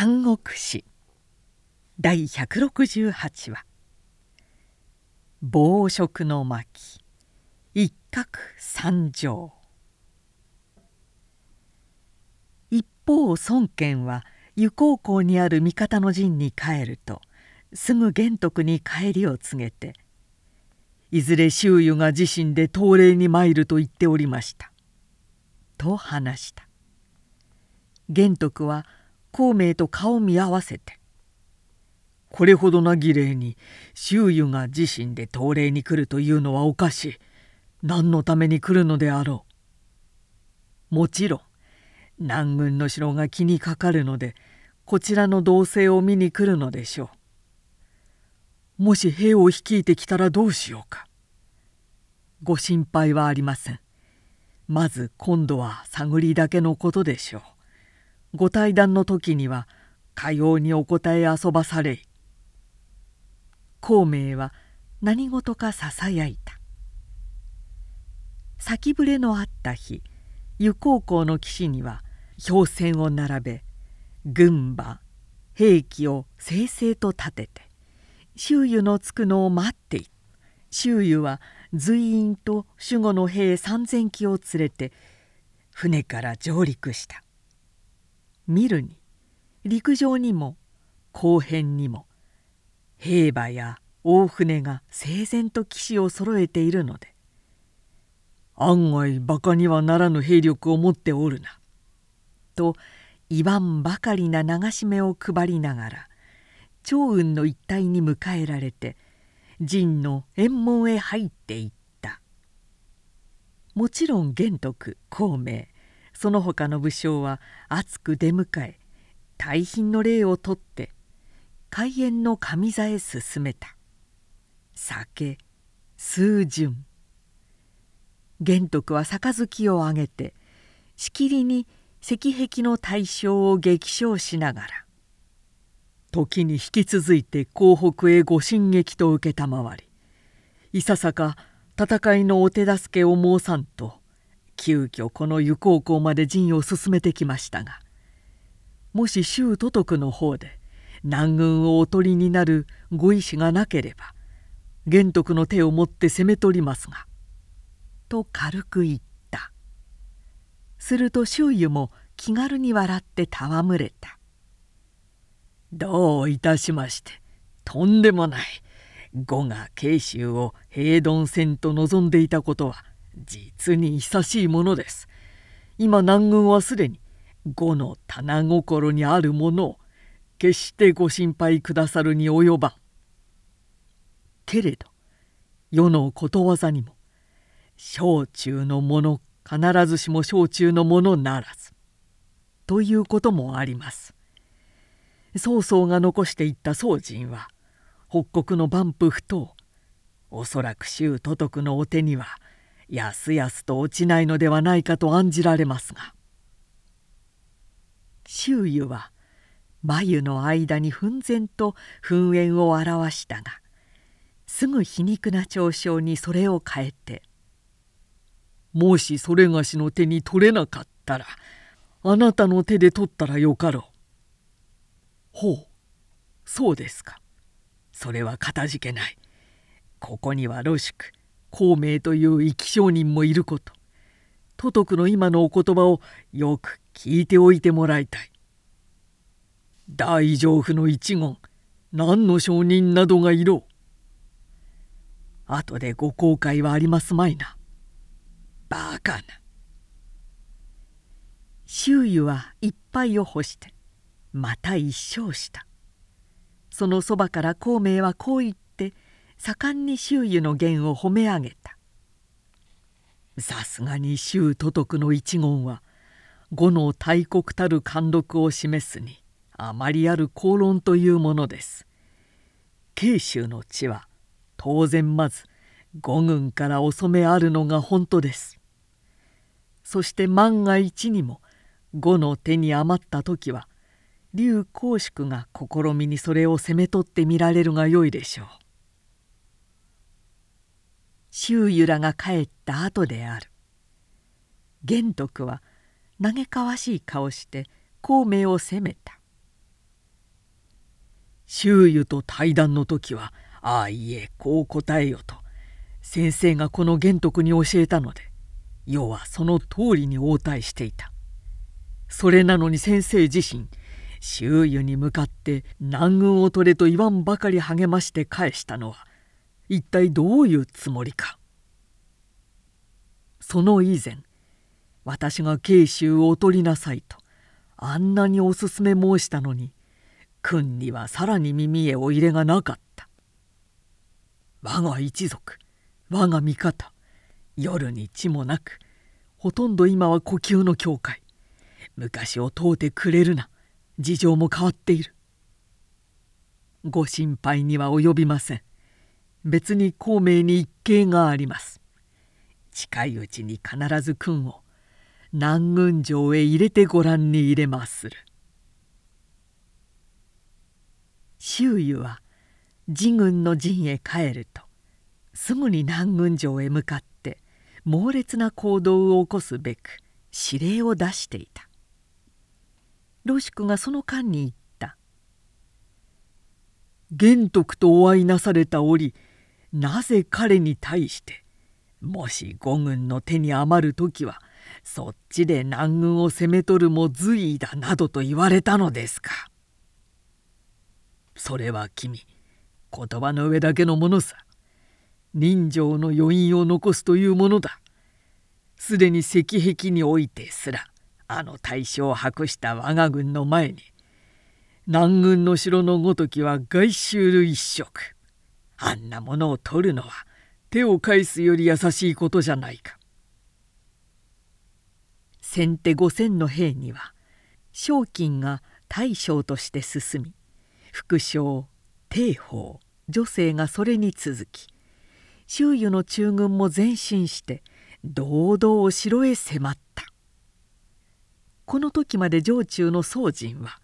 三国史第168話「暴食の巻。一角三条」一方孫権は湯高校にある味方の陣に帰るとすぐ玄徳に帰りを告げていずれ周囲が自身で東礼に参ると言っておりました。と話した。玄徳は孔明と顔見合わせて「これほどな儀礼に周囲が自身で東礼に来るというのはおかしい何のために来るのであろう」もちろん南軍の城が気にかかるのでこちらの動静を見に来るのでしょう。もし兵を率いてきたらどうしようか。ご心配はありません。まず今度は探りだけのことでしょう。ご対談の時にはかようにお答え遊ばされ。孔明は何事かささやいた。先触れのあった日湯高校の岸には氷船を並べ軍馬兵器を正々と立てて周囲の着くのを待っている周囲は随員と守護の兵3,000機を連れて船から上陸した見るに陸上にも後編にも兵馬や大船が整然と騎士を揃えているので案外バカにはならぬ兵力を持っておるな」と言わんばかりな流し目を配りながら長雲の一帯に迎えられて陣の縁門へ入っていった。もちろん玄徳孔明その他の武将は熱く出迎え大賓の礼をとって開演の上座へ進めた。酒数巡。玄徳は杯をあげてしきりに石壁の対象を激唱しながら時に引き続いて江北へご進撃と承りいささか戦いのお手助けを申さんと急遽この湯高校まで陣を進めてきましたがもし周都督の方で南軍をおとりになるご意志がなければ玄徳の手を持って攻め取りますが」と軽く言った。すると周囲も気軽に笑って戯れた「どういたしましてとんでもない。呉が慶州を平頓せんと望んでいたことは実に久しいものです。今南軍はすでに呉の棚心にあるものを決してご心配くださるに及ばん。けれど世のことわざにも小中のもの必ずしも小中のものならずということもあります。曹操が残していった宗人は北国の万夫不当おそらく周都督のお手にはやすやすと落ちないのではないかと案じられますが周囲は眉の間に奮然と噴煙を表したがすぐ皮肉な嘲笑にそれを変えてもしそれがしの手に取れなかったらあなたの手で取ったらよかろう。ほうそうですか。それはかたじけない。ここにはロシク孔明という生き証人もいること。都督の今のお言葉をよく聞いておいてもらいたい。大丈夫の一言何の証人などがいろう。後でご後悔はありますまいな。バカな。周囲は一杯を干してまた一生したそのそばから孔明はこう言って盛んに周囲の言を褒め上げた。さすがに周都督の一言は呉の大国たる貫禄を示すにあまりある公論というものです。慶州の地は当然まず五軍からお染めあるのが本当です。そして万が一にも呉の手に余った時は劉公祝が試みにそれを攻め取ってみられるがよいでしょう。周囲らが帰った後である。玄徳は嘆かわしい顔して孔明を責めた。周囲と対談の時はああいえこう答えよと先生がこの玄徳に教えたので要はその通りに応対していたそれなのに先生自身周囲に向かって南軍を取れと言わんばかり励まして返したのは一体どういうつもりか。その以前私が慶州をお取りなさいとあんなにおすすめ申したのに君にはさらに耳へお入れがなかった。我が一族我が味方夜に地もなくほとんど今は呼吸の境界。昔を問うてくれるな事情も変わっている。ご心配には及びません。別に孔明に一計があります。近いうちに必ず君を南軍城へ入れてご覧に入れまする。周囲は自軍の陣へ帰るとすぐに南軍城へ向かって猛烈な行動を起こすべく指令を出していた。ロシクがその間に言った「玄徳とお会いなされた折なぜ彼に対してもし五軍の手に余る時はそっちで南軍を攻め取るも随意だなどと言われたのですか?それは君言葉の上だけのものさ。人情の余韻を残すというものだ。すでに石壁においてすらあの大将を博した我が軍の前に南軍の城のごときは外周る一色あんなものを取るのは手を返すより優しいことじゃないか。先手五千の兵には賞金が大将として進み副将帝宝女性がそれに続き周囲の中軍も前進して堂々お城へ迫ったこの時まで城中の宗人は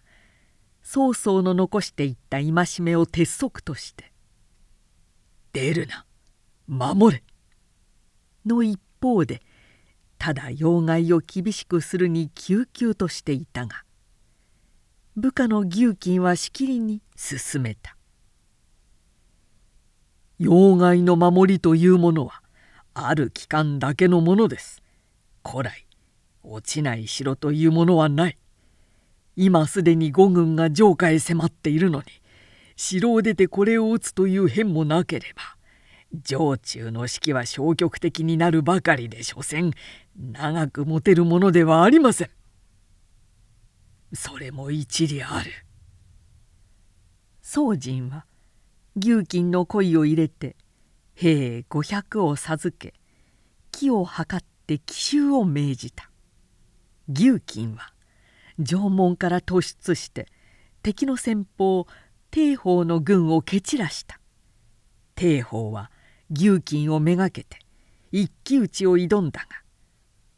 曹操の残していった戒めを鉄則として「出るな。守れ」の一方でただ要害を厳しくするに救急としていたが部下の牛金はしきりに進めた。要害の守りというものはある期間だけのものです。古来落ちない城というものはない。今すでに五軍が城下へ迫っているのに城を出てこれを撃つという変もなければ城中の士気は消極的になるばかりで所詮長く持てるものではありません。それも一理ある。宗人は牛金の恋を入れて兵500を授け木を測って奇襲を命じた。牛金は城門から突出して敵の先方帝宝の軍を蹴散らした。帝宝は牛金をめがけて一騎打ちを挑んだが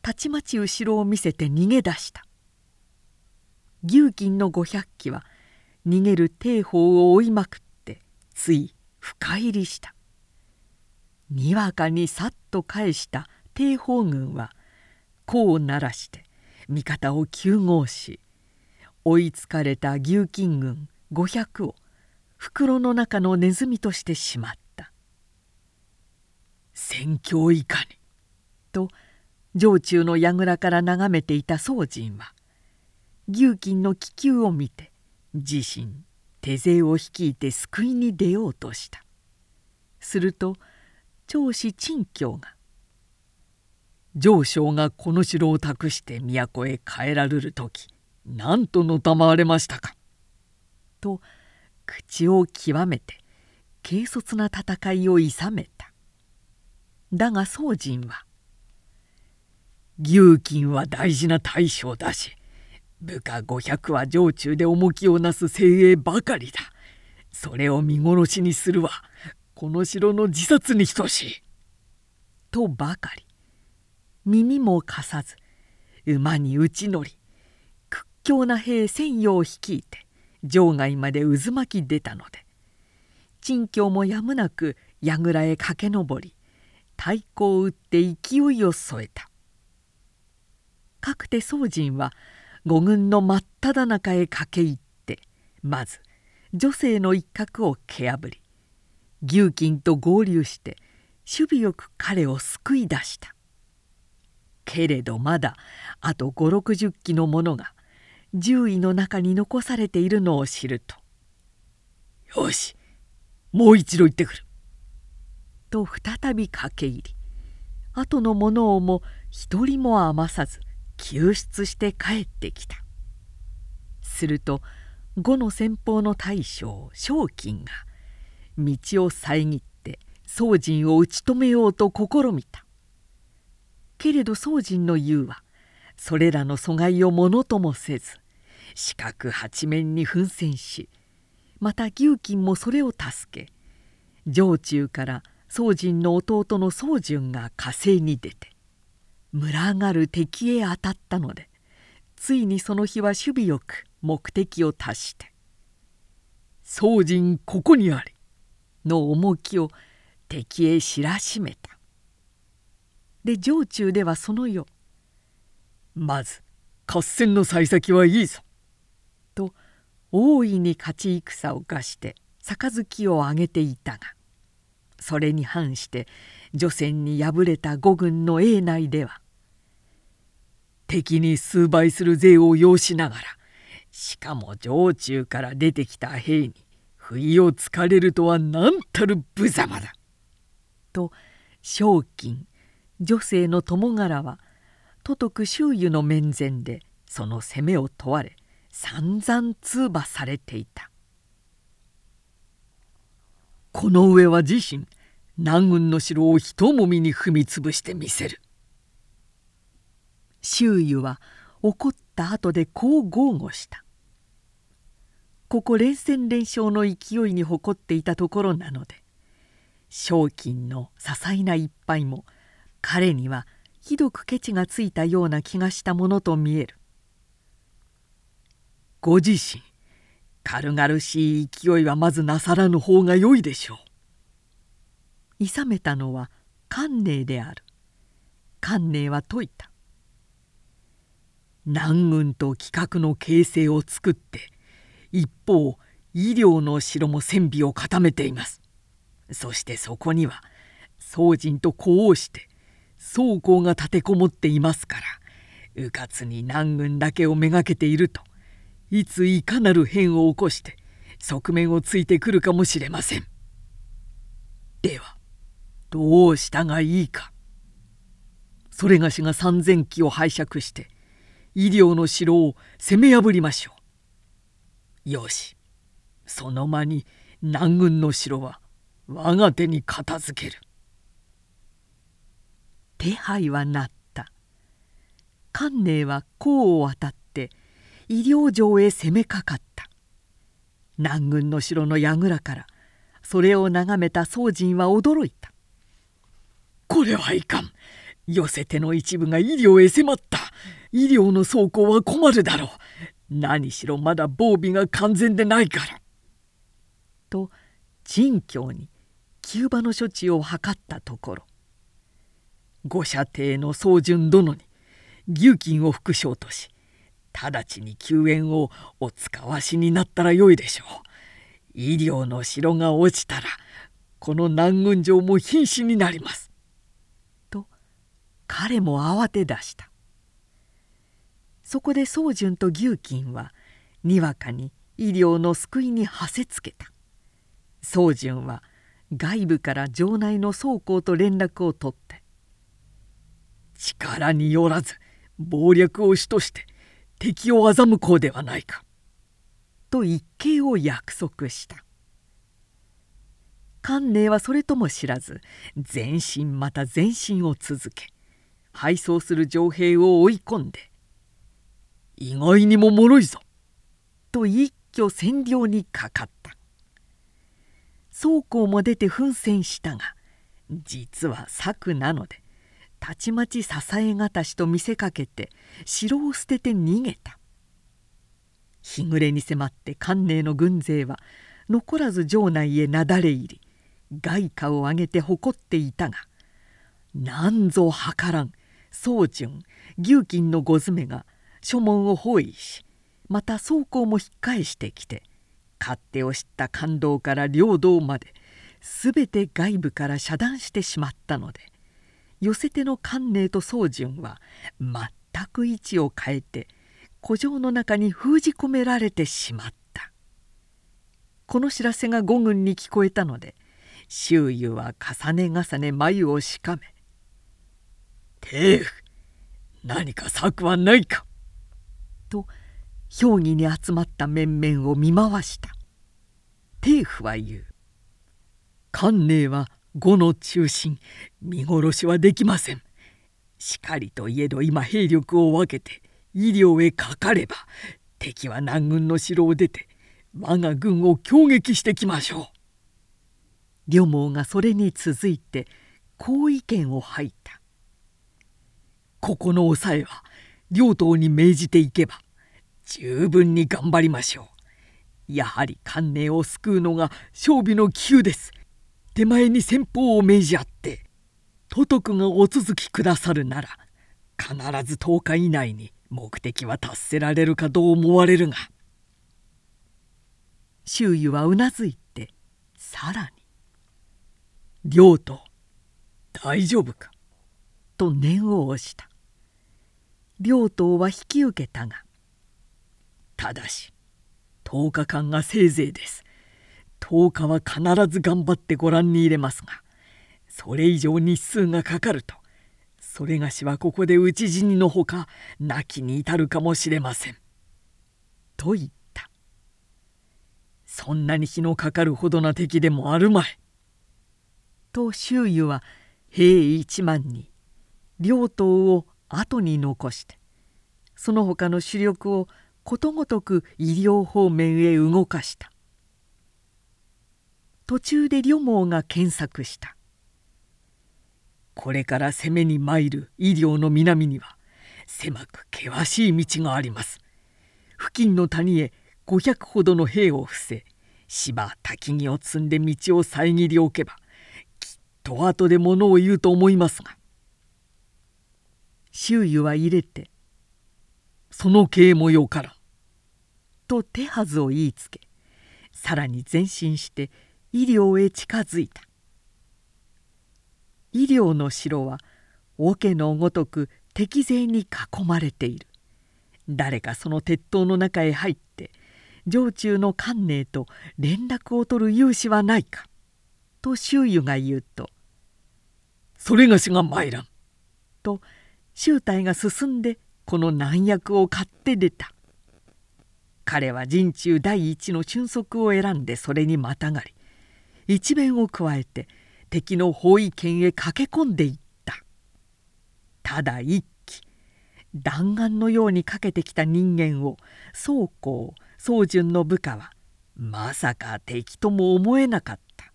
たちまち後ろを見せて逃げ出した牛金の500騎は逃げる帝宝を追いまくってつい深入りしたにわかにさっと返した帝宝軍は功を鳴らして味方を急合し追いつかれた牛金軍500を袋の中のネズミとしてしまった。戦況いかに」と城中の櫓から眺めていた宗人は牛金の気球を見て自身手勢を率いて救いに出ようとしたすると長子陳教が「上将がこの城を託して都へ帰られる時何とのたまわれましたか」と口を極めて軽率な戦いをいさめた。だが宗人は「牛金は大事な大将だし部下500は城中で重きをなす精鋭ばかりだ。それを見殺しにするはこの城の自殺に等しい」とばかり耳も貸さず馬に打ち乗り屈強な兵千余を率いて城外まで渦巻き出たので陳教もやむなく櫓へ駆け上り太鼓を打って勢いを添えた。かくて宗人は五軍の真っ只中へ駆け入ってまず女性の一角を蹴破り牛金と合流して守備よく彼を救い出した。けれどまだあと560機の者が獣医の中に残されているのを知ると「よしもう一度行ってくる」と再び駆け入り後の者をも一人も余さず救出して帰ってきた。すると呉の先方の大将正金が道を遮って宗人を打ち止めようと試みた。けれど宗人の言うはそれらの阻害をものともせず四角八面に奮戦しまた牛金もそれを助け城中から宗人の弟の宗純が火星に出て群がる敵へ当たったのでついにその日は守備よく目的を達して「宗人ここにあれ」の重きを敵へ知らしめた。で城中ではその夜「まず合戦の幸先はいいぞ」と大いに勝ち戦を課して杯を上げていたがそれに反して除戦に敗れた五軍の営内では敵に数倍する税を要しながらしかも城中から出てきた兵に不意をつかれるとは何たる無様だ。と賞金女性の友柄は都督周囲の面前でその責めを問われ散々通馬されていた。この上は自身南軍の城を一もみに踏みつぶしてみせる。周囲は怒った後でこう豪語した。ここ連戦連勝の勢いに誇っていたところなので賞金の些細な一杯も彼にはひどくケチがついたような気がしたものと見える。ご自身軽々しい勢いはまずなさらぬ方がよいでしょう。勇めたのは観寧である。観寧は説いた。南軍と規格の形成を作って一方医療の城も戦備を固めています。そしてそこには宗人と呼応して宗公が立てこもっていますからうかつに南軍だけをめがけているといついかなる変を起こして側面をついてくるかもしれません。ではどうしたがいいか。それがしが三千機を拝借して医療の城を攻め破りましょう。よしその間に南軍の城は我が手に片付ける。手配はなった。観寧は江を渡って医療城へ攻めかかった。南軍の城の櫓からそれを眺めた宗人は驚いた「これはいかん。寄せ手の一部が医療へ迫った。医療の倉庫は困るだろう。何しろまだ防備が完全でないから」と陳教に急場の処置を図ったところ御舎弟の宗純殿に牛金を副将とし直ちに救援をお使わしになったらよいでしょう。医療の城が落ちたらこの南軍城も瀕死になります。と彼も慌て出した。そこで宗純と牛金はにわかに医療の救いにはせつけた。宗純は外部から城内の倉庫と連絡を取って力によらず謀略を主として敵を欺こうではないか」と一計を約束した。観念はそれとも知らず前進また前進を続け敗走する城兵を追い込んで「意外にも脆いぞ」と一挙占領にかかった。倉庫も出て奮戦したが実は策なのでたちまち支えがたしと見せかけて城を捨てて逃げた。日暮れに迫って関寧の軍勢は残らず城内へなだれ入り外貨を上げて誇っていたがなんぞ計らん。宗純牛金の御詰めが書門を包囲しまた倉庫も引っ返してきて勝手を知った感動から領土まで全て外部から遮断してしまったので寄せ手の観寧と宗純は全く位置を変えて古城の中に封じ込められてしまった。この知らせが五軍に聞こえたので周囲は重ね重ね眉をしかめ「テーフ何か策はないか?」と評議に集まった面々を見回した。テーフは言う「観念は呉の中心見殺しはできません」しかりといえど今兵力を分けて医療へかかれば敵は南軍の城を出て我が軍を攻撃してきましょう。両毛がそれに続いてこう意見を吐いた。ここの抑えは両党に命じていけば十分に頑張りましょう。やはり観念を救うのが勝負の急です。手前に先方を命じ合って都督がお続きくださるなら必ず10日以内に目的は達せられるかと思われるが周囲はうなずいてさらに「亮と大丈夫か?」と念を押した両党は引き受けたがただし10日間がせいぜいです10日は必ず頑張ってご覧に入れますがそれ以上日数がかかるとそれがしはここで討ち死にのほか亡きに至るかもしれません。と言ったそんなに日のかかるほどな敵でもあるまい。と周囲は兵一万に両党を後に残してその他の主力をことごとく医療方面へ動かした途中で両毛が検索した。これから攻めに参る医療の南には狭く険しい道があります。付近の谷へ500ほどの兵を伏せ芝焚木を積んで道を遮りおけばきっと後で物を言うと思いますが。周囲は入れて「その刑もよから」と手はずを言いつけさらに前進して医療へ近づいた。医療の城は桶のごとく敵勢に囲まれている。誰かその鉄塔の中へ入って城中の官寧と連絡を取る勇士はないか」と周囲が言うと「それがしが参らん」と周隊が進んでこの難役を買って出た。彼は陣中第一の俊足を選んでそれにまたがり一面を加えて敵の包囲圏へ駆け込んでいったただ一機弾丸のようにかけてきた人間を宗公宗純の部下はまさか敵とも思えなかった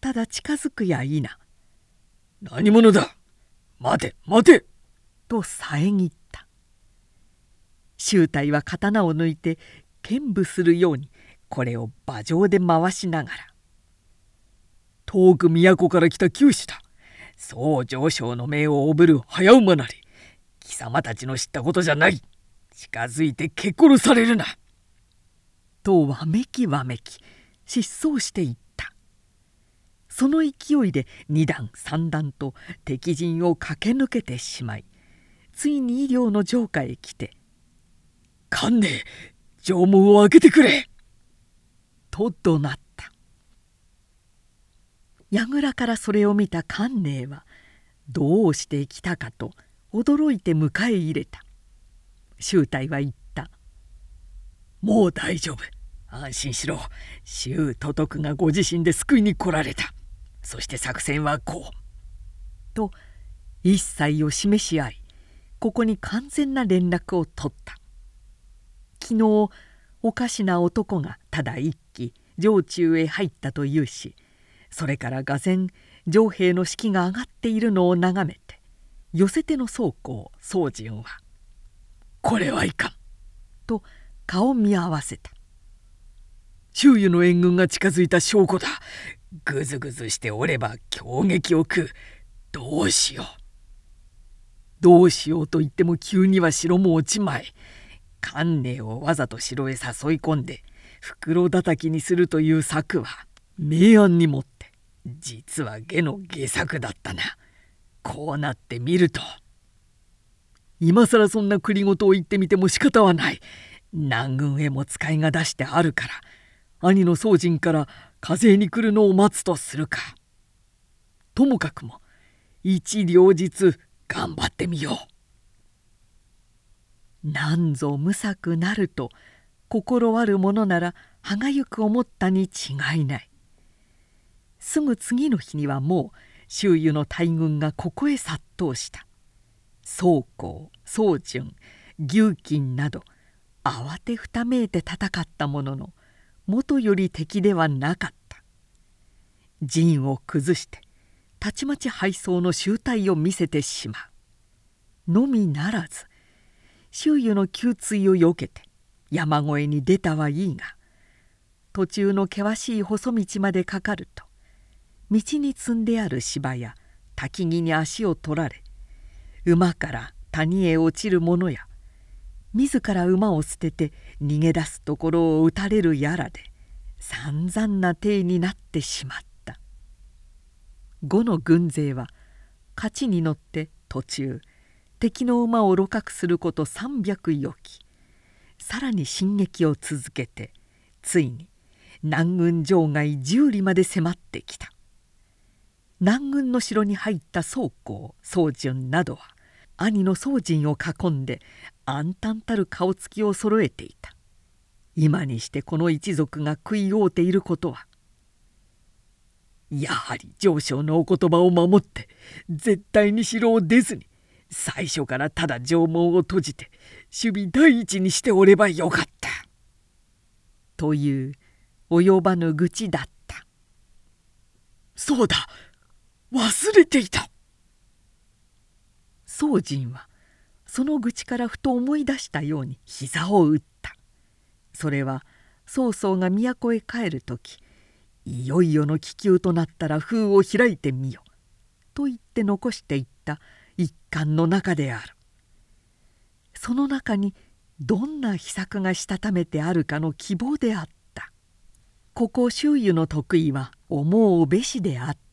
ただ近づくや否「何者だ待て待て!」と遮った周隊は刀を抜いて剣舞するようにこれを馬上で回しながら「遠く都から来た九死だ。そう上昇の命をおぶる早馬なり。貴様たちの知ったことじゃない。近づいて蹴殺されるな」とわめきわめき失踪していった。その勢いで二段三段と敵陣を駆け抜けてしまいついに医療の城下へ来て「観念城門を開けてくれ!」と怒鳴った。櫓からそれを見た観念はどうして来たかと驚いて迎え入れた。周隊は言った「もう大丈夫。安心しろ。周都督がご自身で救いに来られた。そして作戦はこう」と一切を示し合いここに完全な連絡を取った。昨日おかしな男がただ一機城中へ入ったというしそれからがぜ城兵の士気が上がっているのを眺めて寄せ手の倉庫を宗純は「これはいかん」と顔見合わせた周囲の援軍が近づいた証拠だぐずぐずしておれば強撃を食うどうしようどうしようと言っても急には城も落ちまい観念をわざと城へ誘い込んで袋叩きにするという策は明暗にもって実は下の下策だったな。こうなってみると。今更そんな栗ごとを言ってみても仕方はない。南軍へも使いが出してあるから。兄の宗人から風に来るのを待つとするか。ともかくも一両日頑張ってみよう。なんぞ無策なると心ある者なら歯がゆく思ったに違いない。すぐ次の日にはもう周囲の大軍がここへ殺到した。宗公宗純牛金など慌てふためいて戦ったものの元より敵ではなかった。陣を崩してたちまち敗走の集体を見せてしまう。のみならず周囲の給水をよけて山越えに出たはいいが途中の険しい細道までかかると道に積んである芝や焚き木に足を取られ馬から谷へ落ちる者や自ら馬を捨てて逃げ出すところを撃たれるやらで散々な体になってしまった。呉の軍勢は勝ちに乗って途中敵の馬を鹵獲すること300余機さらに進撃を続けてついに南軍城外十里まで迫ってきた。南軍の城に入った宗公宗純などは兄の宗人を囲んで暗淡たる顔つきを揃えていた。今にしてこの一族が食い合うていることはやはり上昇のお言葉を守って絶対に城を出ずに最初からただ城門を閉じて守備第一にしておればよかった。という及ばぬ愚痴だったそうだ！忘れていた。宗人はその愚痴からふと思い出したように膝を打った。それは曹操が都へ帰る時いよいよの気球となったら封を開いてみよと言って残していった一巻の中である。その中にどんな秘策がしたためてあるかの希望であった。ここ周囲の得意は思うべしであった。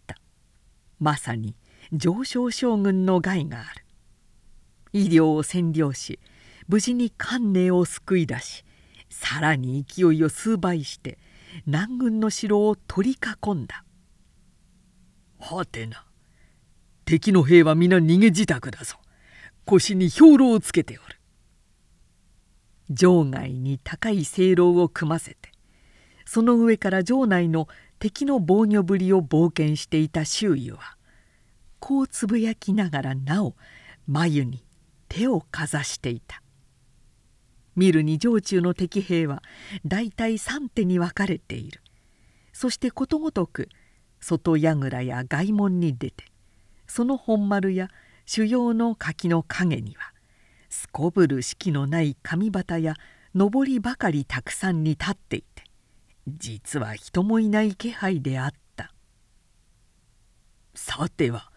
まさに上昇将軍の害がある。医療を占領し無事に関寧を救い出しさらに勢いを数倍して南軍の城を取り囲んだ。はてな。敵の兵は皆逃げ自宅だぞ。腰に兵糧をつけておる。城外に高い聖楼を組ませてその上から城内の敵の防御ぶりを冒険していた周囲はこうつぶやきながらなお眉に手をかざしていた。見るに城中の敵兵は大体三手に分かれている。そしてことごとく外櫓や外門に出てその本丸や主要の柿の陰にはすこぶる式のない神旗や上りばかりたくさんに立っていて実は人もいない気配であったさては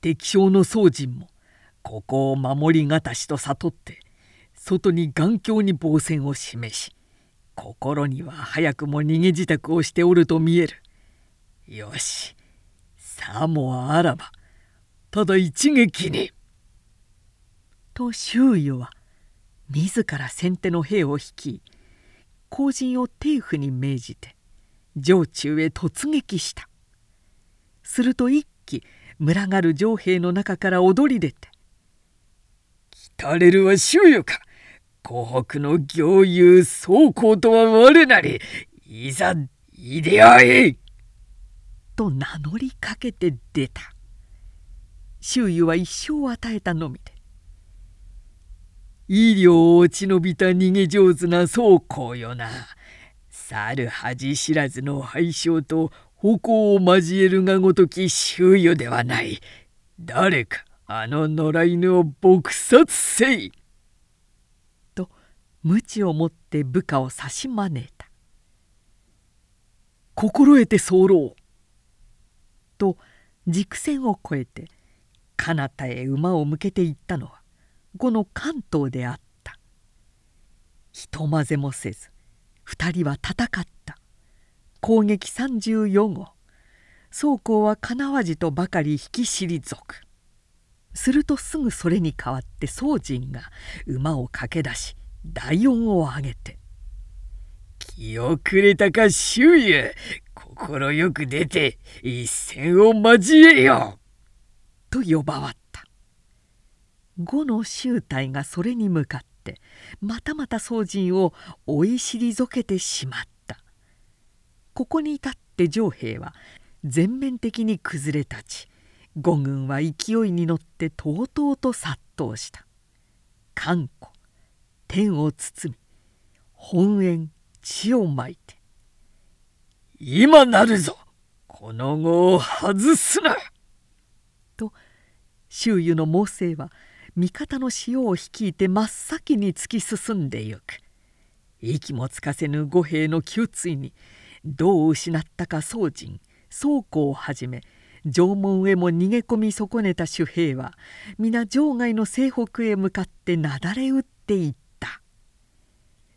敵将の宗人もここを守りがたしと悟って外に眼鏡に防戦を示し心には早くも逃げ自宅をしておると見えるよしさもあらばただ一撃に。と周囲は自ら先手の兵を率い後陣を定府に命じて城中へ突撃した。すると一騎群がる城兵の中から踊り出て「来たれるは周囲か。湖北の行遊宗公とは我なりいざいであえ!」と名乗りかけて出た。周囲は一生を与えたのみで医療を落ち延びた逃げ上手な宗公よな。猿恥知らずの敗将と矛を交えるがごとき周囲ではない。誰かあの野良犬を撲殺せい。と鞭を持って部下を差し招いた。心得て候。と軸線を越えて彼方へ馬を向けていったのはこの関東であった。ひとまぜもせず2人は戦った。攻撃34号。宗公はかなわじとばかり引き退く。するとすぐそれに代わって宗人が馬を駆け出し大音を上げて「気遅れたか周囲快く出て一戦を交えよ!」と呼ばわった呉の衆隊がそれに向かってまたまた宗人を追い退けてしまったここに至って城兵は全面的に崩れ立ち五軍は勢いに乗ってとうとうと殺到した寒湖天を包み本縁血をまいて「今なるぞこの後を外すな!」と周囲の猛省は味方の潮を率いて真っ先に突き進んでゆく。息もつかせぬ五兵の窮追にどう失ったか宗人倉庫をはじめ城門へも逃げ込み損ねた守兵は皆城外の西北へ向かってなだれ打っていった。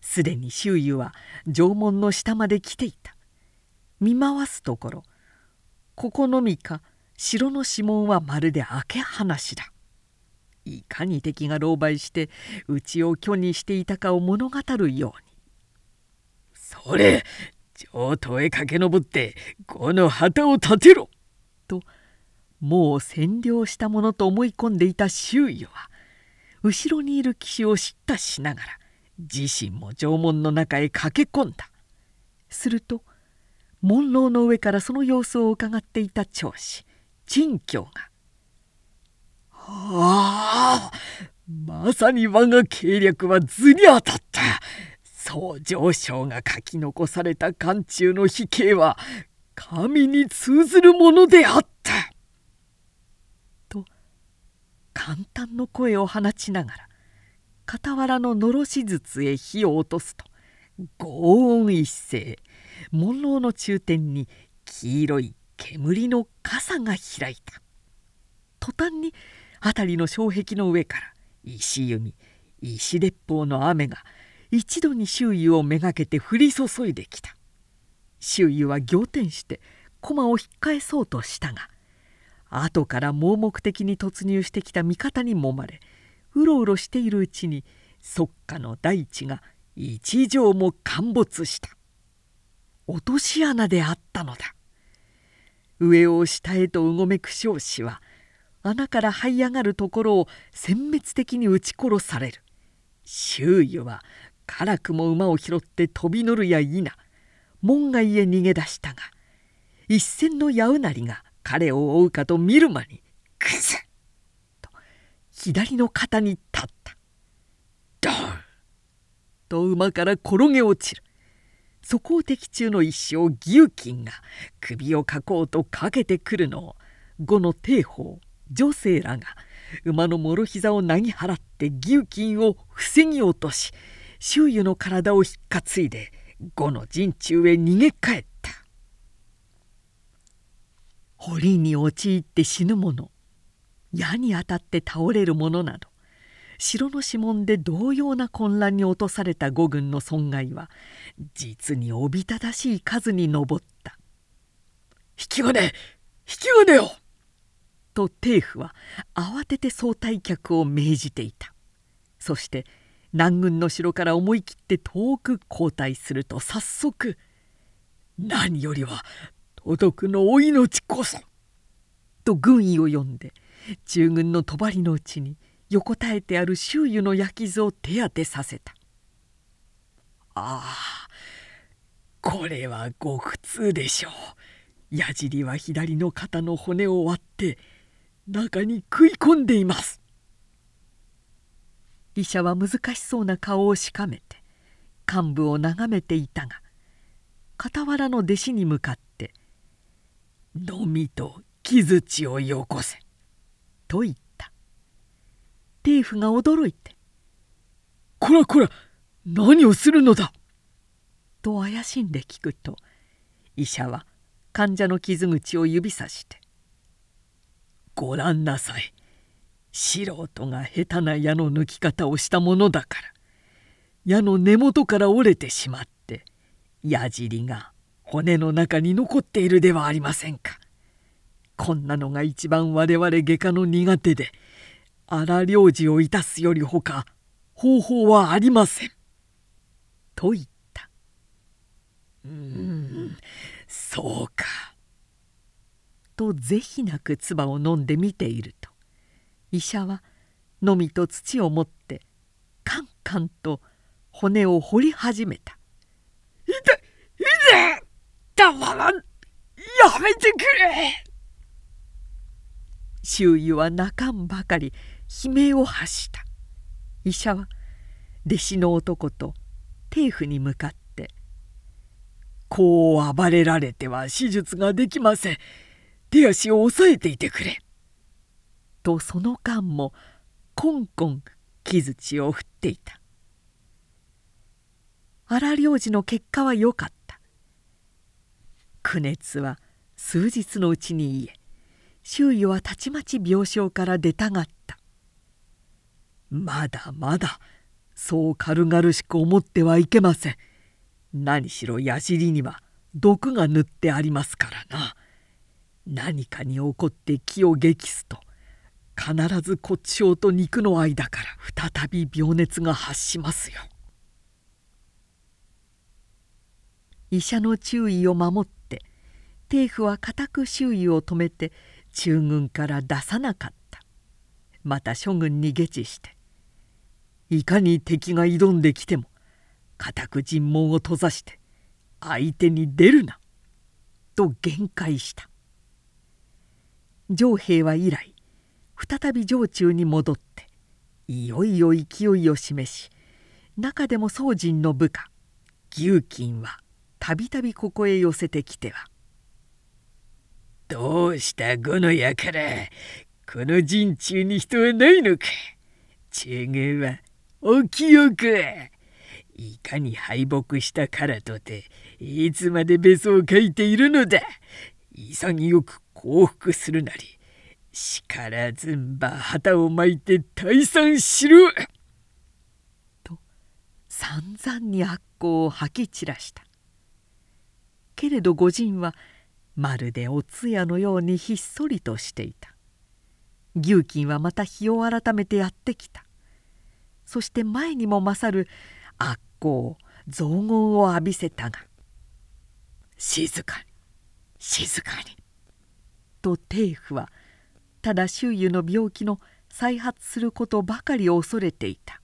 すでに周囲は城門の下まで来ていた。見回すところここのみか城の指紋はまるで開け放しだ。いかに敵が狼狽して内を巨にしていたかを物語るように「それ上等へ駆け上ってこの旗を立てろ!」ともう占領したものと思い込んでいた周囲は後ろにいる騎士を叱咤しながら自身も城門の中へ駆け込んだすると門楼の上からその様子をうかがっていた長子陳教が「はあ。まさに我が計略は図に当たった。総上昇が書き残された漢中の飛型は神に通ずるものであった」と簡単の声を放ちながら傍らののろし筒へ火を落とすと轟音一声門楼の中天に黄色い煙の傘が開いた。途端に辺りの障壁の上から石弓石鉄砲の雨が一度に周囲をめがけて降り注いできた。周囲は仰天して駒を引っ返そうとしたが後から盲目的に突入してきた味方にもまれうろうろしているうちに即下の大地が一畳も陥没した。落とし穴であったのだ。上を下へとうごめく少子は穴から這い上がるところを殲滅的に撃ち殺される。周囲は辛くも馬を拾って飛び乗るや否。門外へ逃げ出したが一線の矢うなりが彼を追うかと見る間に「クズ!」と左の肩に立った。ドン！と馬から転げ落ちる。そこを敵中の一生牛金が首をかこうとかけてくるのを後の帝宝女性らが馬のもろ膝をなぎ払って牛金を防ぎ落とし周囲の体を引っ担いで後の陣中へ逃げ帰った堀に陥って死ぬ者矢に当たって倒れる者など城の指紋で同様な混乱に落とされた五軍の損害は実におびただしい数に上った「引き金引き金よ!」と帝府は慌てて総退却を命じていたそして南軍の城から思い切って遠く後退すると早速「何よりは届くのお命こそ!」と軍医を呼んで中軍の帳のうちに横たえてある周囲の焼き図を手当てさせた「ああこれはご普通でしょう矢尻は左の肩の骨を割って中に食い込んでいます」医者は難しそうな顔をしかめて幹部を眺めていたが傍らの弟子に向かって「のみと木槌をよこせ」と言った帝府が驚いて「こらこら何をするのだ!」と怪しんで聞くと医者は患者の傷口を指さして「ごらんなさい素人が下手な矢の抜き方をしたものだから矢の根元から折れてしまって矢尻が骨の中に残っているではありませんか。こんなのが一番我々外科の苦手で荒領事をいたすよりほか方法はありません。と言った。うーんそうか。と是非なく唾を飲んで見ていると。医者はのみと土を持ってカンカンと骨を掘り始めた「いていてたまらんやめてくれ!」周囲は泣かんばかり悲鳴を発した。医者は弟子の男と帝府に向かって「こう暴れられては手術ができません。手足を押さえていてくれ」とその間もコンコン木槌を振っていた。荒領事の結果は良かった。苦熱は数日のうちに癒え周囲はたちまち病床から出たがった。まだまだそう軽々しく思ってはいけません。何しろ矢尻には毒が塗ってありますからな。何かに起こって気を激すと必ず骨頂と肉の間から再び病熱が発しますよ。医者の注意を守って帝府は固く周囲を止めて中軍から出さなかった。また諸軍に下知していかに敵が挑んできても固く尋問を閉ざして相手に出るなと限界した。城兵は以来再び城中に戻っていよいよ勢いを示し中でも宗人の部下牛金はたびたびここへ寄せてきては「どうした呉の輩この陣中に人はないのか。中軍はお清く。いかに敗北したからとていつまでべそを書いているのだ。潔く降伏するなりしからずんば旗を巻いて退散しろ!」と散々に悪行を吐き散らした。けれど御仁はまるでお通夜のようにひっそりとしていた。牛金はまた日を改めてやってきた。そして前にも勝る悪行雑言を浴びせたが「静かに静かに」と帝府はただ周囲の病気の再発することばかり恐れていた。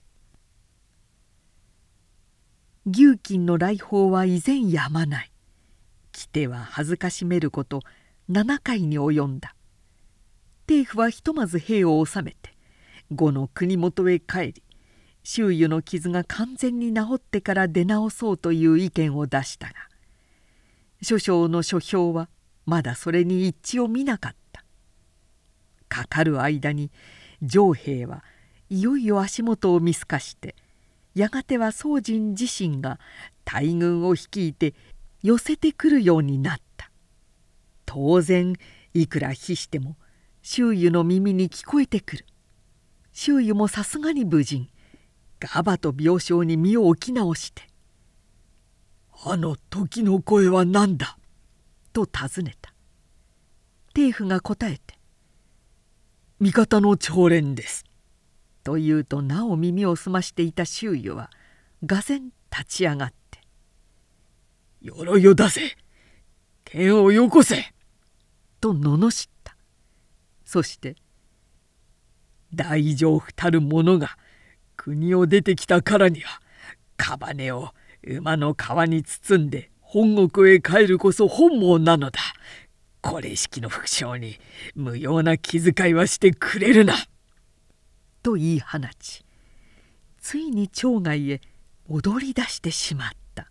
牛金の来訪は依然やまない。来ては恥ずかしめること7回に及んだ。帝府はひとまず兵を収めて呉の国元へ帰り周囲の傷が完全に治ってから出直そうという意見を出したが諸将の書評はまだそれに一致を見なかった。かかる間に城兵はいよいよ足元を見透かしてやがては宗人自身が大軍を率いて寄せてくるようになった。当然いくら比しても周囲の耳に聞こえてくる。周囲もさすがに無人。ガバと病床に身を置き直して「あの時の声は何だ?」と尋ねた帝府が答えて「味方の長連です」と言うとなお耳を澄ましていた周囲はがぜ立ち上がって鎧を出せ剣をよこせ!」と罵ったそして「大丈夫たる者が国を出てきたからには屍を馬の皮に包んで本国へ帰るこそ本望なのだ。これ式の副将に無用な気遣いはしてくれるな」と言い放ちついに町外へ踊り出してしまった。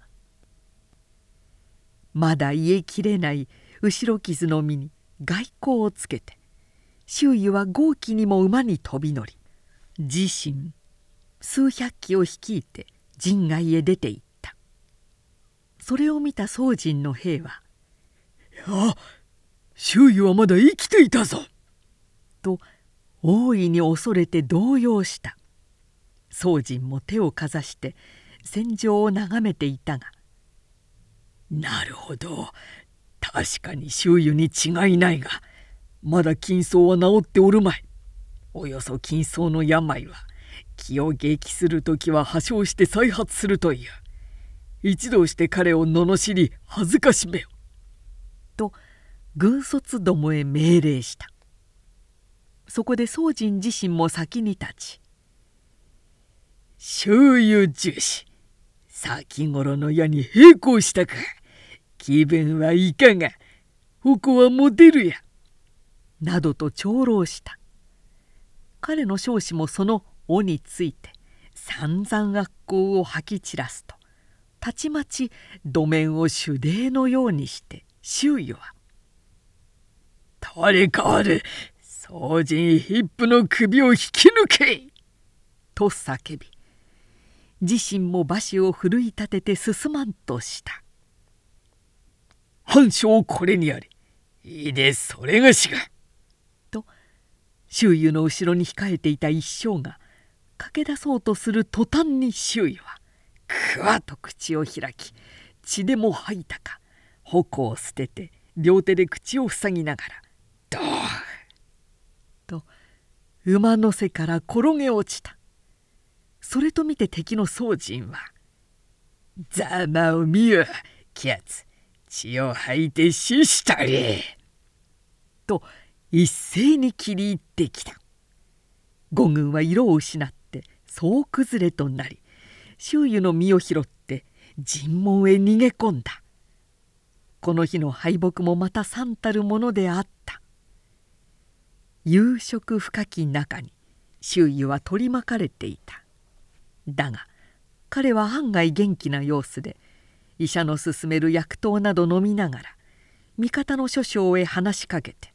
まだ癒えきれない後ろ傷の身に外交をつけて周囲は豪気にも馬に飛び乗り自身数百騎を率いて陣外へ出て行った。それを見た宗人の兵は「あ周囲はまだ生きていたぞ!」と大いに恐れて動揺した宗人も手をかざして戦場を眺めていたがなるほど確かに周囲に違いないがまだ金層は治っておるまいおよそ金層の病は気を激する時は破傷して再発するという一同して彼を罵り恥ずかしめよ」と軍卒どもへ命令した。そこで宗人自身も先に立ち「周遊重視先頃の矢に並行したか。気分はいかが。こはモデルや」などと長老した。彼の少子もその尾について散々悪行を吐き散らすと。たちまち土面を手泥のようにして周囲は「誰かある掃除ヒップの首を引き抜け!」と叫び自身も馬車を奮い立てて進まんとした「半将これにありいいでそれがしが」と周囲の後ろに控えていた一将が駆け出そうとする途端に周囲はくわと口を開き血でも吐いたか矛を捨てて両手で口を塞ぎながら「ドー!」と馬の背から転げ落ちたそれと見て敵の宗人は「ざまを見よキャツ血を吐いて死したり!」と一斉に切り入ってきた五軍は色を失って総崩れとなり周囲の身を拾って尋問へ逃げ込んだ。この日の敗北もまた三たるものであった。夕食深き中に周囲は取り巻かれていた。だが彼は案外元気な様子で医者の勧める薬湯など飲みながら味方の諸将へ話しかけて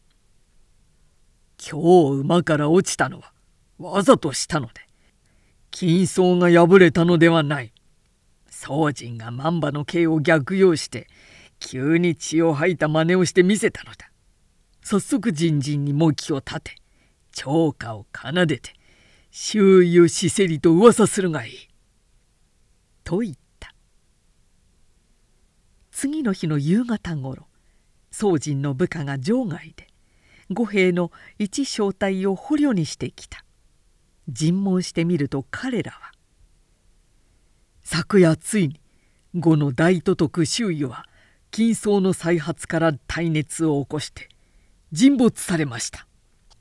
「今日馬から落ちたのはわざとしたので金層が破れたのではない。宗人が万馬の刑を逆用して急に血を吐いた真似をしてみせたのだ。早速人々に模擬を立て超歌を奏でて周囲をしせりと噂するがいい。と言った次の日の夕方ごろ宗人の部下が場外で五兵の一小隊を捕虜にしてきた。尋問してみると彼らは「昨夜ついに呉の大都督周囲は金層の再発から耐熱を起こして沈没されました」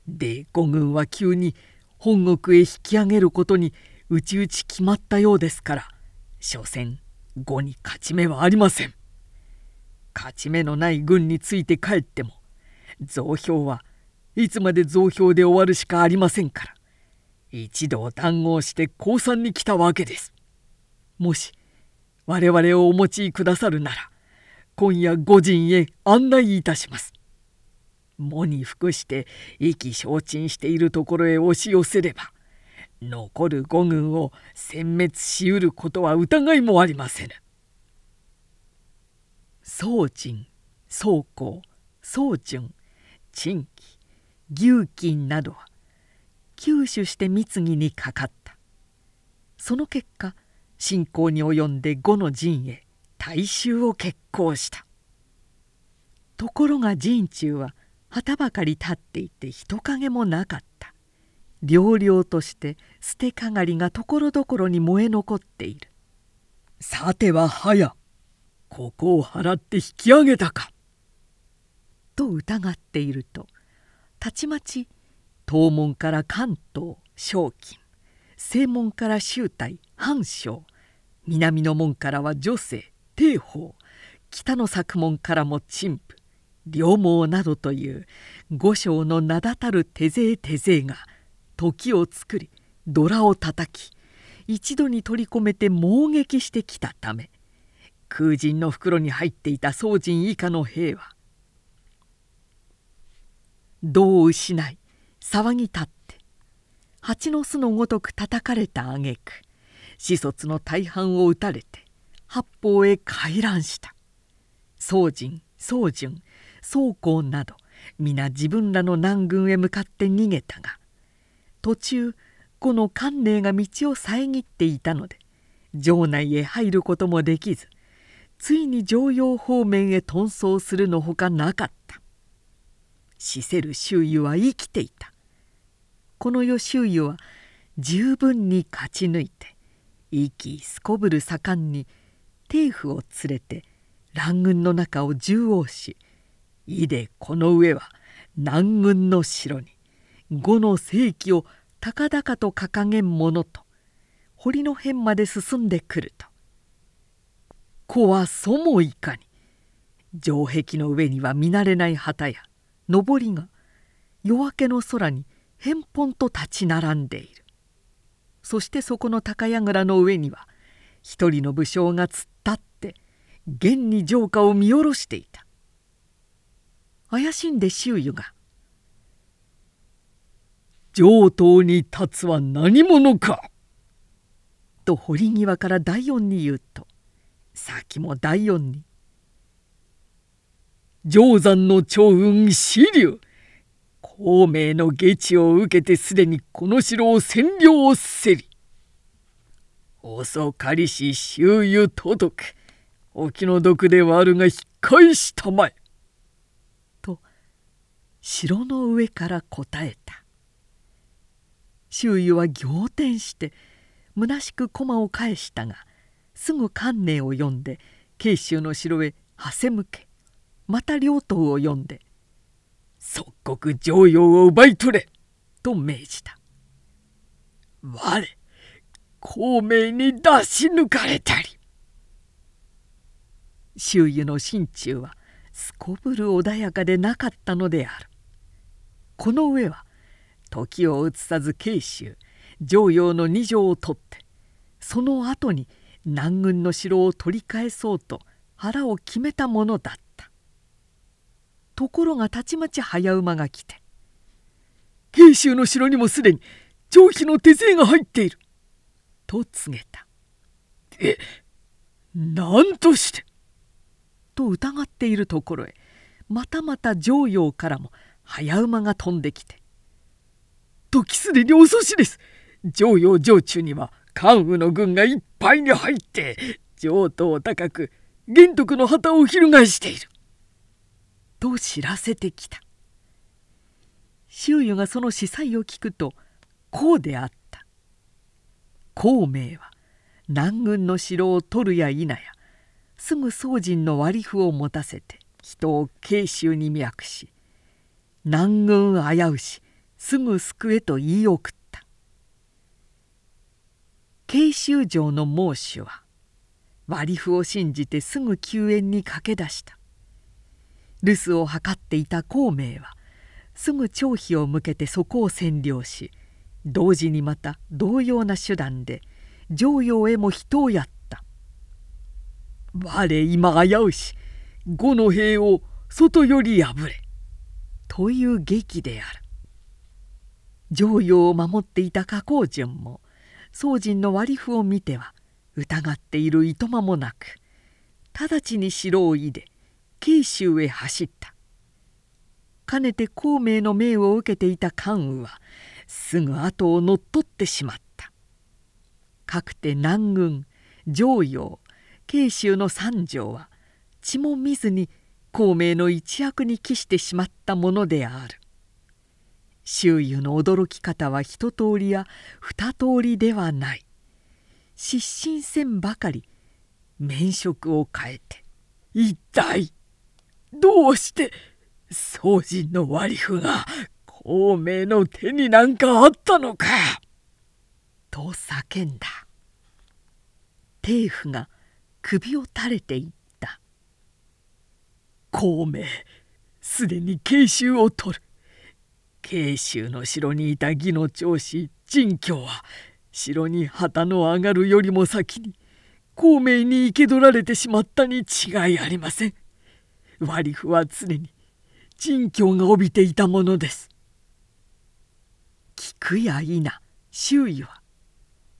で呉軍は急に本国へ引き上げることに内々決まったようですから所詮呉に勝ち目はありません。勝ち目のない軍について帰っても増票はいつまで増票で終わるしかありませんから一同談合して降参に来たわけです。もし我々をお持ちくださるなら今夜御陣へ案内いたします。喪に服して意気消沈しているところへ押し寄せれば残る五軍を殲滅しうることは疑いもありませぬ。宗人宗公宗順陳記牛金などは吸収して貢ぎにかかった。その結果信仰に及んで呉の陣へ大衆を決行した。ところが陣中は旗ばかり立っていて人影もなかった。寥々として捨てかがりがところどころに燃え残っている。さてははやここを払って引き上げたか。と疑っているとたちまち東門から関東正金西門から周泰半将南の門からは女性帝宝北の作門からも陳腐両毛などという五将の名だたる手勢手勢が時を作りドラをたたき一度に取り込めて猛撃してきたため空陣の袋に入っていた宗人以下の兵は道を失い。騒ぎ立って蜂の巣のごとく叩かれた挙句子卒の大半を撃たれて八方へ回覧した。宗人宗順宗公など皆自分らの南軍へ向かって逃げたが途中この観念が道を遮っていたので城内へ入ることもできずついに常陽方面へ遁走するのほかなかった。死せる周囲は生きていた。この世周囲は十分に勝ち抜いて息すこぶる盛んに帝府を連れて乱軍の中を縦横しいでこの上は南軍の城に五の世紀を高々と掲げんものと堀の辺まで進んでくると。子はそもいかに城壁の上には見慣れない旗や上りが夜明けの空に偏本と立ち並んでいるそしてそこの高櫓の上には一人の武将が突っ立って現に城下を見下ろしていた怪しんで周囲が「上等に立つは何者か!」と堀際から第四に言うと先も第四に「定山の長雲支流孔明の下地を受けてすでにこの城を占領せり。遅かりし周囲届く。お気の毒ではあるが引っ返したまえ」と城の上から答えた。周囲は仰天して虚しく駒を返したがすぐ観念を読んで慶州の城へはせ向けまた両党を読んで「即刻常用を奪い取れ!」と命じた。我孔明に出し抜かれたり周囲の心中はすこぶる穏やかでなかったのであるこの上は時を移さず慶州常陽の二条を取ってその後に南軍の城を取り返そうと腹を決めたものだったところがたちまち早馬が来て「慶州の城にもすでに張飛の手勢が入っている」と告げた「え何として?」と疑っているところへまたまた常陽からも早馬が飛んできて「時すでに遅しです。常陽城中には関羽の軍がいっぱいに入って上等高く玄徳の旗を翻している」と知らせてきた。周囲がその司祭を聞くとこうであった。孔明は南軍の城を取るや否やすぐ宗人の割り符を持たせて人を慶州に脈し南軍危うしすぐ救えと言い送った。慶州城の猛主は割り符を信じてすぐ救援に駆け出した。留守を図っていた孔明はすぐ張飛を向けてそこを占領し同時にまた同様な手段で常陽へも人をやった。我今危うし五の兵を外より破れ」という劇である。常陽を守っていた加工順も宗人の割り符を見ては疑っているいとまもなく直ちに城をいで慶州へ走った。かねて孔明の命を受けていた関羽はすぐ後を乗っ取ってしまった。かくて南軍常陽慶州の三条は血も見ずに孔明の一役に帰してしまったものである。周囲の驚き方は一通りや二通りではない。失神せんばかり免職を変えて一体どうして宗人の割り符が孔明の手になんかあったのか？と叫んだ。帝府が首を垂れていった。孔明すでに慶州を取る。慶州の城にいた義の長子陳教は城に旗の上がるよりも先に孔明に生け取られてしまったに違いありません。割り符は常に陳教が帯びていたものです。聞くや否周囲は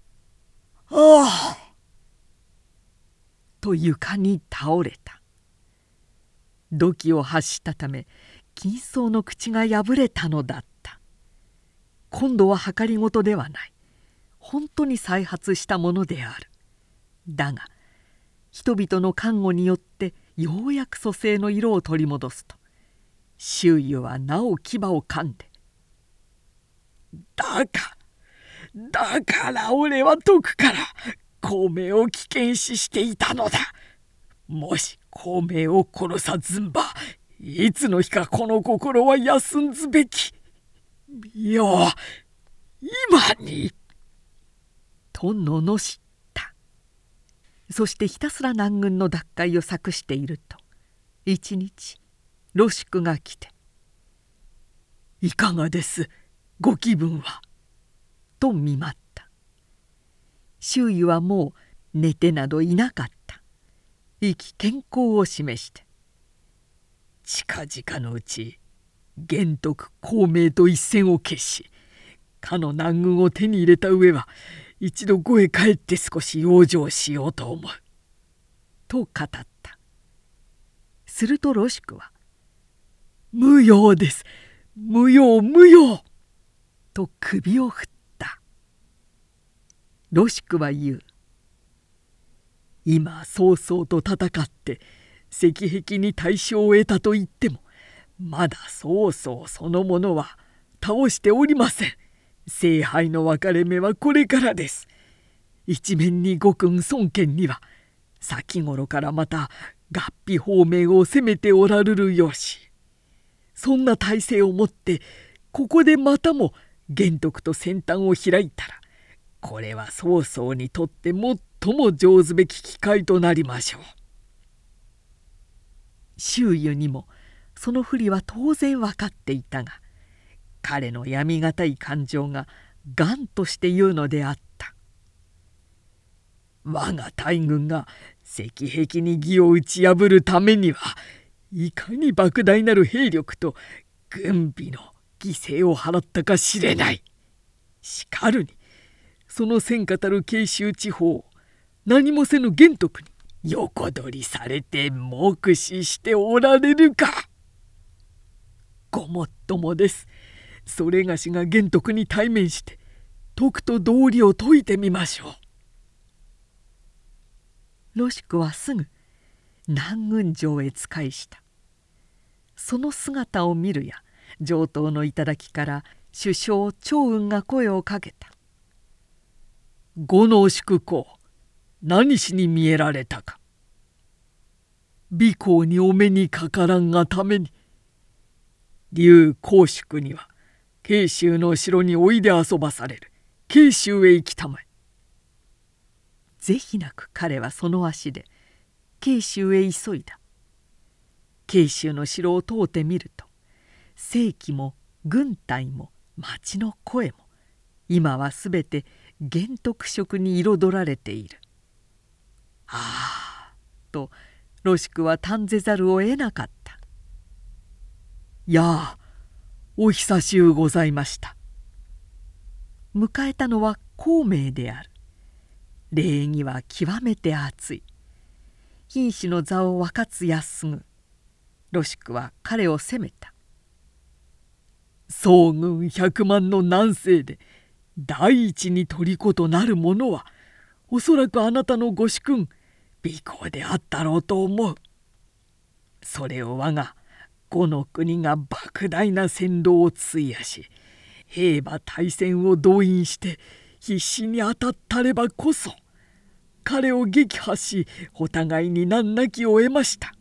「ああと床に倒れた。土器を発したため金層の口が破れたのだった。今度は計りごとではない。本当に再発したものである。だが人々の看護によってようやく蘇生の色を取り戻すと周囲はなお牙を噛んで「だかだから俺は解くから孔明を危険視していたのだ。もし孔明を殺さずんばいつの日かこの心は休んずべき。見よ今に」と罵ったそしてひたすら南軍の奪回を策していると。一日ロシクが来て「いかがですご気分は?」と見舞った。周囲はもう寝てなどいなかった。意気健康を示して近々のうち玄徳孔明と一戦を決しかの南軍を手に入れた上は一度後へ帰って少し養生しようと思う」と語った。するとロシクは「無用です。無用無用!」と首を振った。ロシクは言う「今曹操と戦って石壁に大勝を得たと言ってもまだ曹操そのものは倒しておりません。聖杯の分かれ目はこれからです。一面に五君孫権には先頃からまた合皮方面を攻めておられるよしそんな体制をもってここでまたも玄徳と先端を開いたらこれは曹操にとって最も上手べき機会となりましょう。周囲にもその不利は当然分かっていたが彼の闇がたい感情が頑として言うのであった。我が大軍が石壁に義を打ち破るためにはいかに莫大なる兵力と軍備の犠牲を払ったか知れない。しかるにその戦火たる慶州地方何もせぬ玄徳に横取りされて目視しておられるか。ごもっともです。それがしが玄徳に対面して徳と道理を説いてみましょう。ロシクはすぐ南軍城へ仕えした。その姿を見るや上等の頂から首相長雲が声をかけた「五の祝公何しに見えられたか」美公にお目にかからんがために竜公祝には慶州の城においで遊ばされる慶州へ行きたまえ是非なく彼はその足で慶州へ急いだ慶州の城を通ってみると正規も軍隊も町の声も今はすべて玄徳色に彩られている。ああとロシクは嘆ぜざるを得なかった。やあお久しゅうございました。迎えたのは孔明である。礼儀は極めて熱い瀕死の座を分かつ安ぐロシクは彼を責めた総軍百万の南西で第一に虜となる者はおそらくあなたのご主君美行であったろうと思う。それを我が五の国が莫大な戦闘を費やし兵馬大戦を動員して必死に当たったればこそ彼を撃破しお互いに難なきを得ました。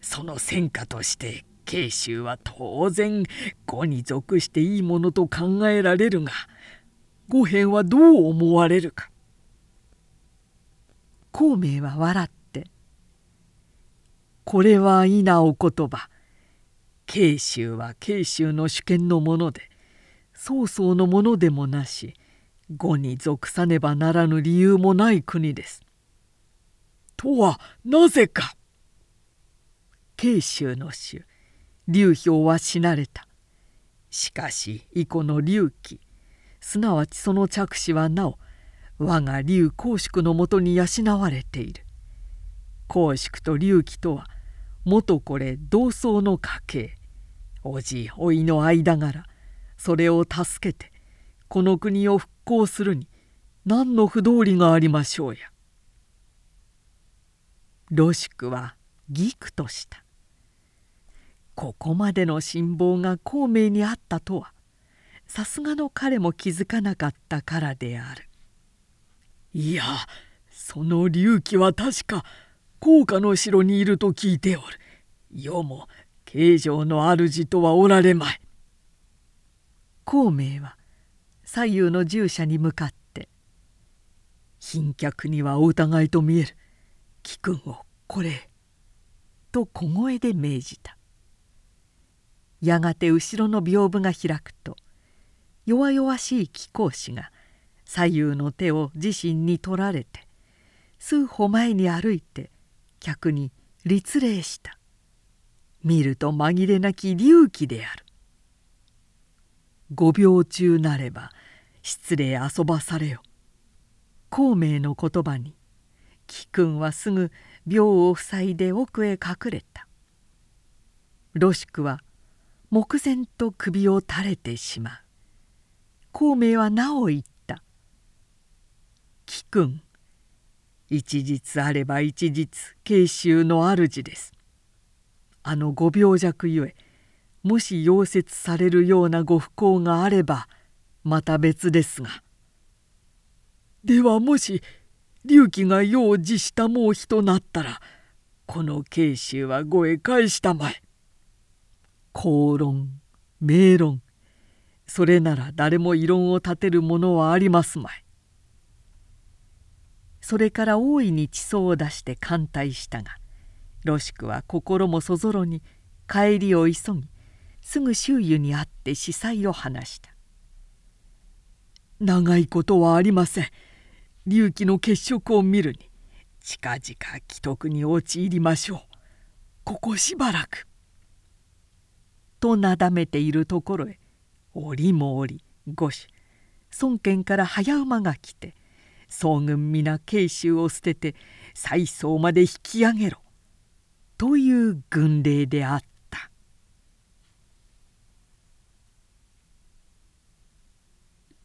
その戦果として慶州は当然呉に属していいものと考えられるが五辺はどう思われるか。孔明は笑って「これは否お言葉。慶州は慶州の主権のもので曹操のものでもなし語に属さねばならぬ理由もない国です。とはなぜか慶州の主劉氷は死なれた。しかし以降の隆起すなわちその着手はなお我が劉公祝のもとに養われている。公祝と隆起とは元これ同窓の家系。おじおいの間柄。それを助けてこの国を復興するに何の不道理がありましょうや。ロシクはぎくとした。ここまでの辛抱が孔明にあったとはさすがの彼も気づかなかったからである。いやその隆起は確か高架の城にいると聞いておる。世も形状の主とはおられまい。孔明は左右の従者に向かって「賓客にはお疑いと見える。貴君をこれ」と小声で命じた。やがて後ろの屏風が開くと弱々しい貴公子が左右の手を自身に取られて数歩前に歩いて客に立礼した。見ると紛れなき隆起である。五秒中なれば失礼遊ばされよ。孔明の言葉に貴君はすぐ廟を塞いで奥へ隠れた。ロシクは目前と首を垂れてしまう。孔明はなお言った「貴君一日あれば一日慶州の主です」あのご病弱ゆえもし溶接されるようなご不幸があればまた別ですがではもし隆起が世を辞したもう人なったらこの慶州はごへ返したまえ。公論名論それなら誰も異論を立てるものはありますまい。それから大いに地層を出して歓待したがロシクは心もそぞろに帰りを急ぎすぐ周囲に会って司祭を話した。長いことはありません。隆起の血色を見るに近々既得に陥りましょう。ここしばらく。となだめているところへ折も折五種孫権から早馬が来て総軍皆慶州を捨てて西宗まで引き上げろという軍令であった。